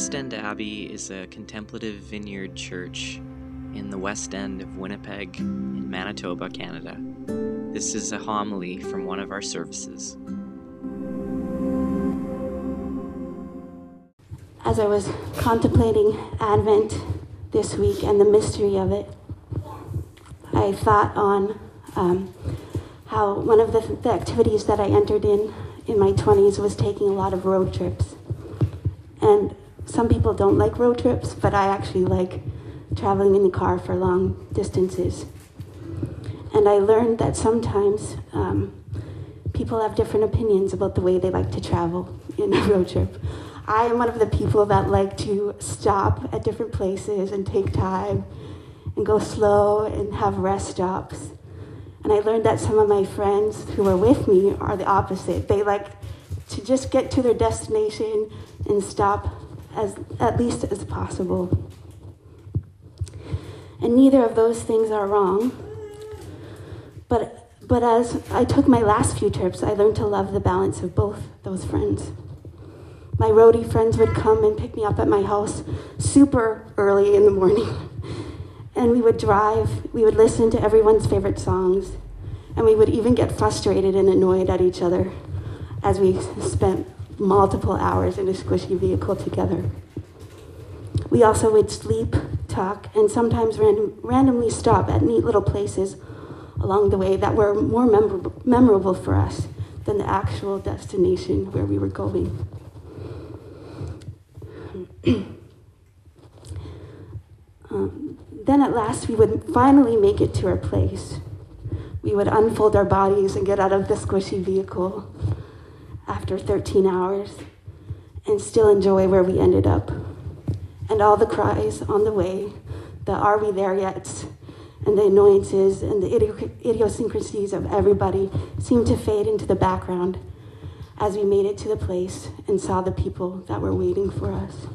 West End Abbey is a contemplative vineyard church in the west end of Winnipeg in Manitoba, Canada. This is a homily from one of our services. As I was contemplating Advent this week and the mystery of it, I thought on um, how one of the, the activities that I entered in in my 20s was taking a lot of road trips. And some people don't like road trips, but I actually like traveling in the car for long distances. And I learned that sometimes um, people have different opinions about the way they like to travel in a road trip. I am one of the people that like to stop at different places and take time and go slow and have rest stops. And I learned that some of my friends who were with me are the opposite. They like to just get to their destination and stop as at least as possible. And neither of those things are wrong. But but as I took my last few trips, I learned to love the balance of both those friends. My roadie friends would come and pick me up at my house super early in the morning. And we would drive, we would listen to everyone's favorite songs, and we would even get frustrated and annoyed at each other as we spent multiple hours in a squishy vehicle together. We also would sleep, talk, and sometimes random, randomly stop at neat little places along the way that were more memorable, memorable for us than the actual destination where we were going. um, then at last we would finally make it to our place. We would unfold our bodies and get out of the squishy vehicle after 13 hours and still enjoy where we ended up. And all the cries on the way, the are we there yet, and the annoyances and the idiosyncrasies of everybody seemed to fade into the background as we made it to the place and saw the people that were waiting for us.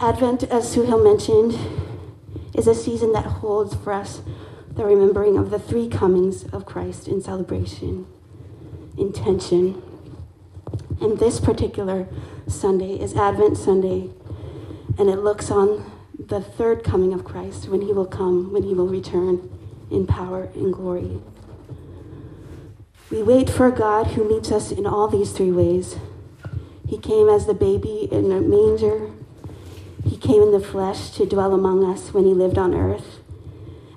Advent, as Suhail mentioned, is a season that holds for us the remembering of the three comings of Christ in celebration, intention. And this particular Sunday is Advent Sunday, and it looks on the third coming of Christ when he will come, when he will return in power and glory. We wait for a God who meets us in all these three ways. He came as the baby in a manger. He came in the flesh to dwell among us when he lived on earth.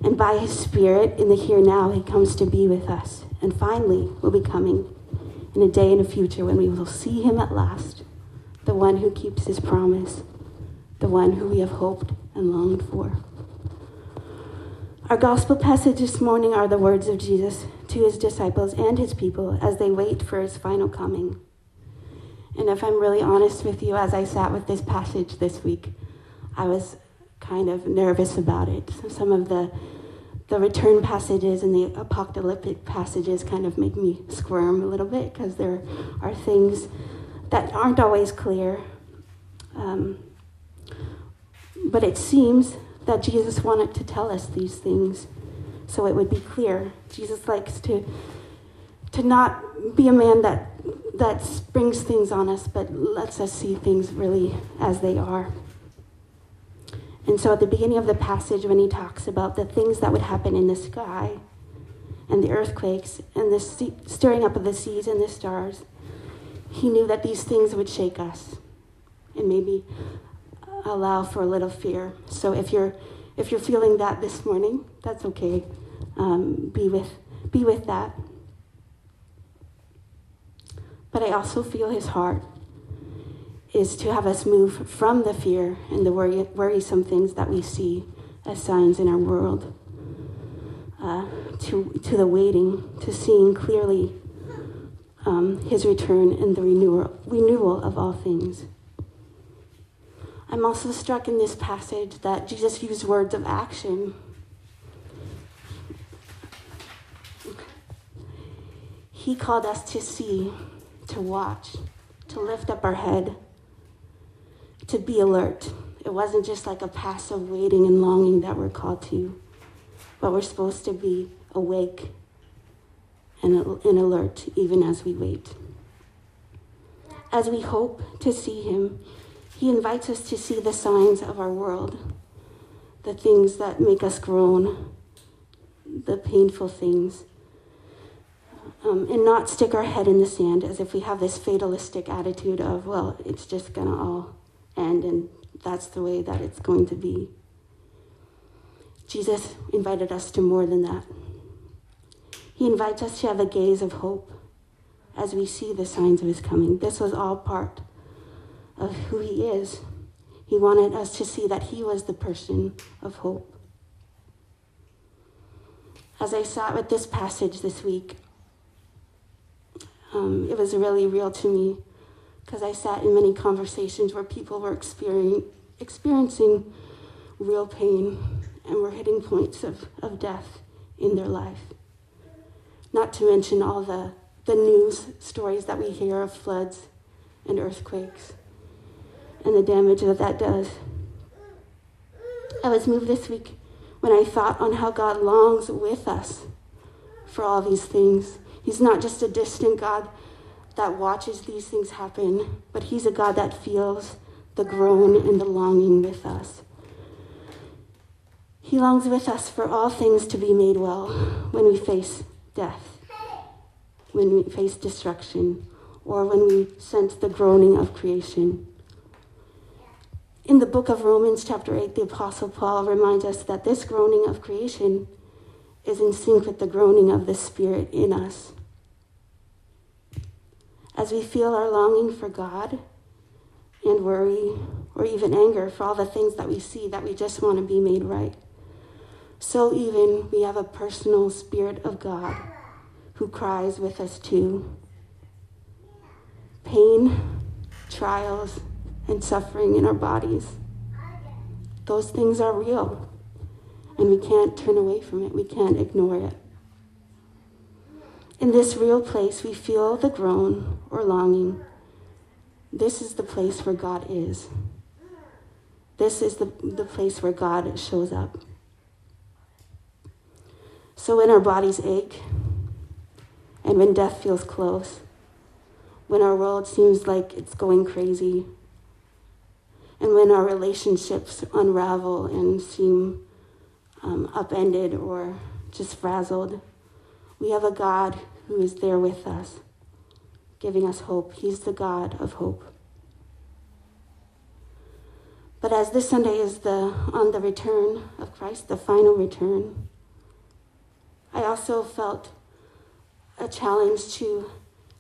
And by his Spirit, in the here now, he comes to be with us. And finally, will be coming in a day in the future when we will see him at last, the one who keeps his promise, the one who we have hoped and longed for. Our gospel passage this morning are the words of Jesus to his disciples and his people as they wait for his final coming. And if I'm really honest with you, as I sat with this passage this week, I was kind of nervous about it. Some of the the return passages and the apocalyptic passages kind of make me squirm a little bit because there are things that aren't always clear. Um, but it seems that Jesus wanted to tell us these things so it would be clear. Jesus likes to to not be a man that that springs things on us, but lets us see things really as they are. And so at the beginning of the passage, when he talks about the things that would happen in the sky and the earthquakes and the sea, stirring up of the seas and the stars, he knew that these things would shake us and maybe allow for a little fear. So if you're if you're feeling that this morning, that's okay. Um, be with be with that. But I also feel his heart is to have us move from the fear and the worry, worrisome things that we see as signs in our world uh, to, to the waiting, to seeing clearly um, his return and the renewal, renewal of all things. I'm also struck in this passage that Jesus used words of action. He called us to see, to watch, to lift up our head, to be alert. It wasn't just like a passive waiting and longing that we're called to, but we're supposed to be awake and, and alert even as we wait. As we hope to see him, he invites us to see the signs of our world, the things that make us groan, the painful things, um, and not stick our head in the sand as if we have this fatalistic attitude of, well, it's just to all end and that's the way that it's going to be. Jesus invited us to more than that. He invites us to have a gaze of hope as we see the signs of his coming. This was all part of who he is. He wanted us to see that he was the person of hope. As I sat with this passage this week, um, it was really real to me because I sat in many conversations where people were experiencing, real pain and were hitting points of, of death in their life. Not to mention all the, the news stories that we hear of floods and earthquakes and the damage that that does. I was moved this week when I thought on how God longs with us for all these things. He's not just a distant God that watches these things happen, but He's a God that feels the groan and the longing with us. He longs with us for all things to be made well when we face death, when we face destruction, or when we sense the groaning of creation. In the book of Romans, chapter 8, the Apostle Paul reminds us that this groaning of creation is in sync with the groaning of the Spirit in us. As we feel our longing for God and worry or even anger for all the things that we see that we just want to be made right, so even we have a personal Spirit of God who cries with us too. Pain, trials, and suffering in our bodies. Those things are real, and we can't turn away from it, we can't ignore it. In this real place, we feel the groan or longing. This is the place where God is. This is the, the place where God shows up. So when our bodies ache, and when death feels close, when our world seems like it's going crazy, and when our relationships unravel and seem um, upended or just frazzled, we have a God who is there with us, giving us hope. He's the God of hope. But as this Sunday is the on the return of Christ, the final return, I also felt a challenge to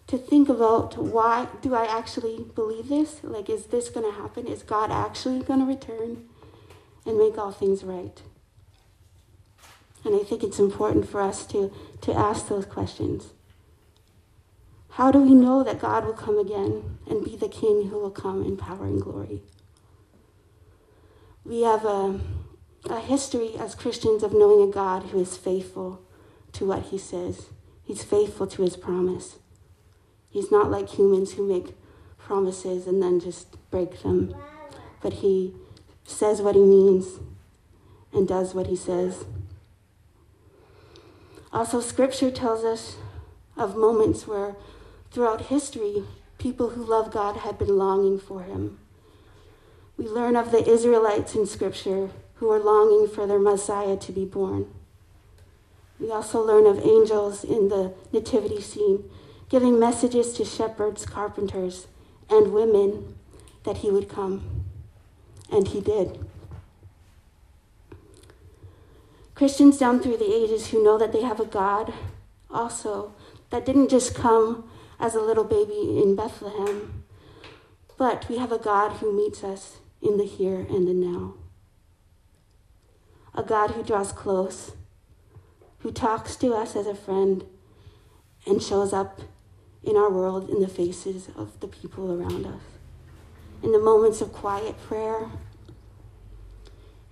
to think about why do I actually believe this? Like, is this going to happen? Is God actually going to return and make all things right? And I think it's important for us to, to ask those questions. How do we know that God will come again and be the King who will come in power and glory? We have a, a history as Christians of knowing a God who is faithful to what he says, He's faithful to his promise. He's not like humans who make promises and then just break them, but he says what he means and does what he says. Also, scripture tells us of moments where throughout history, people who love God had been longing for him. We learn of the Israelites in scripture who were longing for their Messiah to be born. We also learn of angels in the nativity scene giving messages to shepherds, carpenters, and women that he would come. And he did. Christians down through the ages who know that they have a God also that didn't just come as a little baby in Bethlehem, but we have a God who meets us in the here and the now. A God who draws close, who talks to us as a friend, and shows up in our world in the faces of the people around us. In the moments of quiet prayer,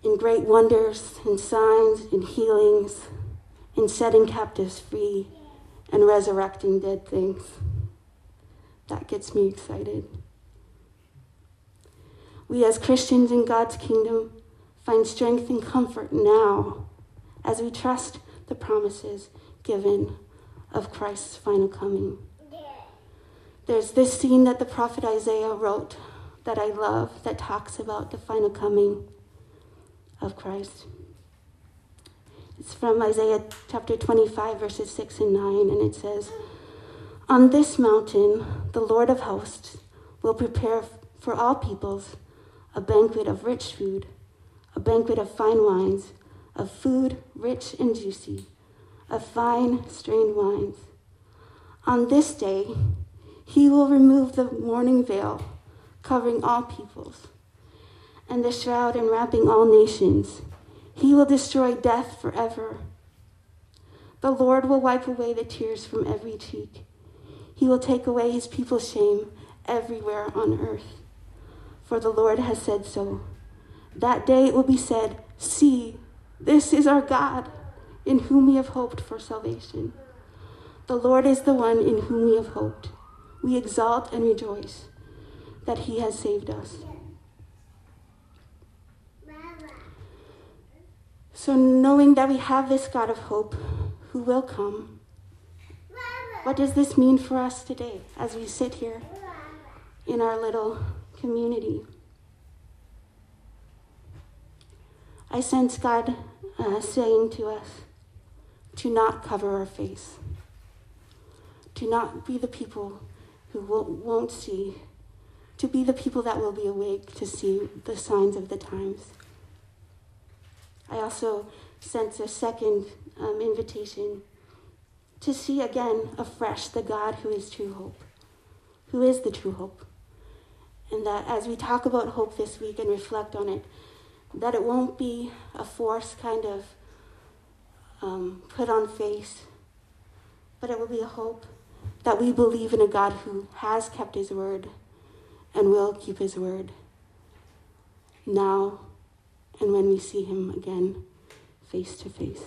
in great wonders and signs and healings, in setting captives free and resurrecting dead things. That gets me excited. We, as Christians in God's kingdom, find strength and comfort now as we trust the promises given of Christ's final coming. There's this scene that the prophet Isaiah wrote that I love that talks about the final coming of Christ. It's from Isaiah chapter 25, verses 6 and 9, and it says, On this mountain, the Lord of hosts will prepare for all peoples a banquet of rich food, a banquet of fine wines, of food rich and juicy, of fine strained wines. On this day, he will remove the mourning veil, covering all peoples, and the shroud enwrapping all nations. He will destroy death forever. The Lord will wipe away the tears from every cheek. He will take away his people's shame everywhere on earth. For the Lord has said so. That day it will be said, See, this is our God, in whom we have hoped for salvation. The Lord is the one in whom we have hoped. We exalt and rejoice that he has saved us. So, knowing that we have this God of hope who will come, what does this mean for us today as we sit here in our little community? I sense God uh, saying to us to not cover our face, to not be the people who won't see, to be the people that will be awake to see the signs of the times. I also sense a second um, invitation to see again afresh the God who is true hope, who is the true hope. And that as we talk about hope this week and reflect on it, that it won't be a force kind of um, put on face, but it will be a hope that we believe in a God who has kept his word and will keep his word now and when we see him again face to face.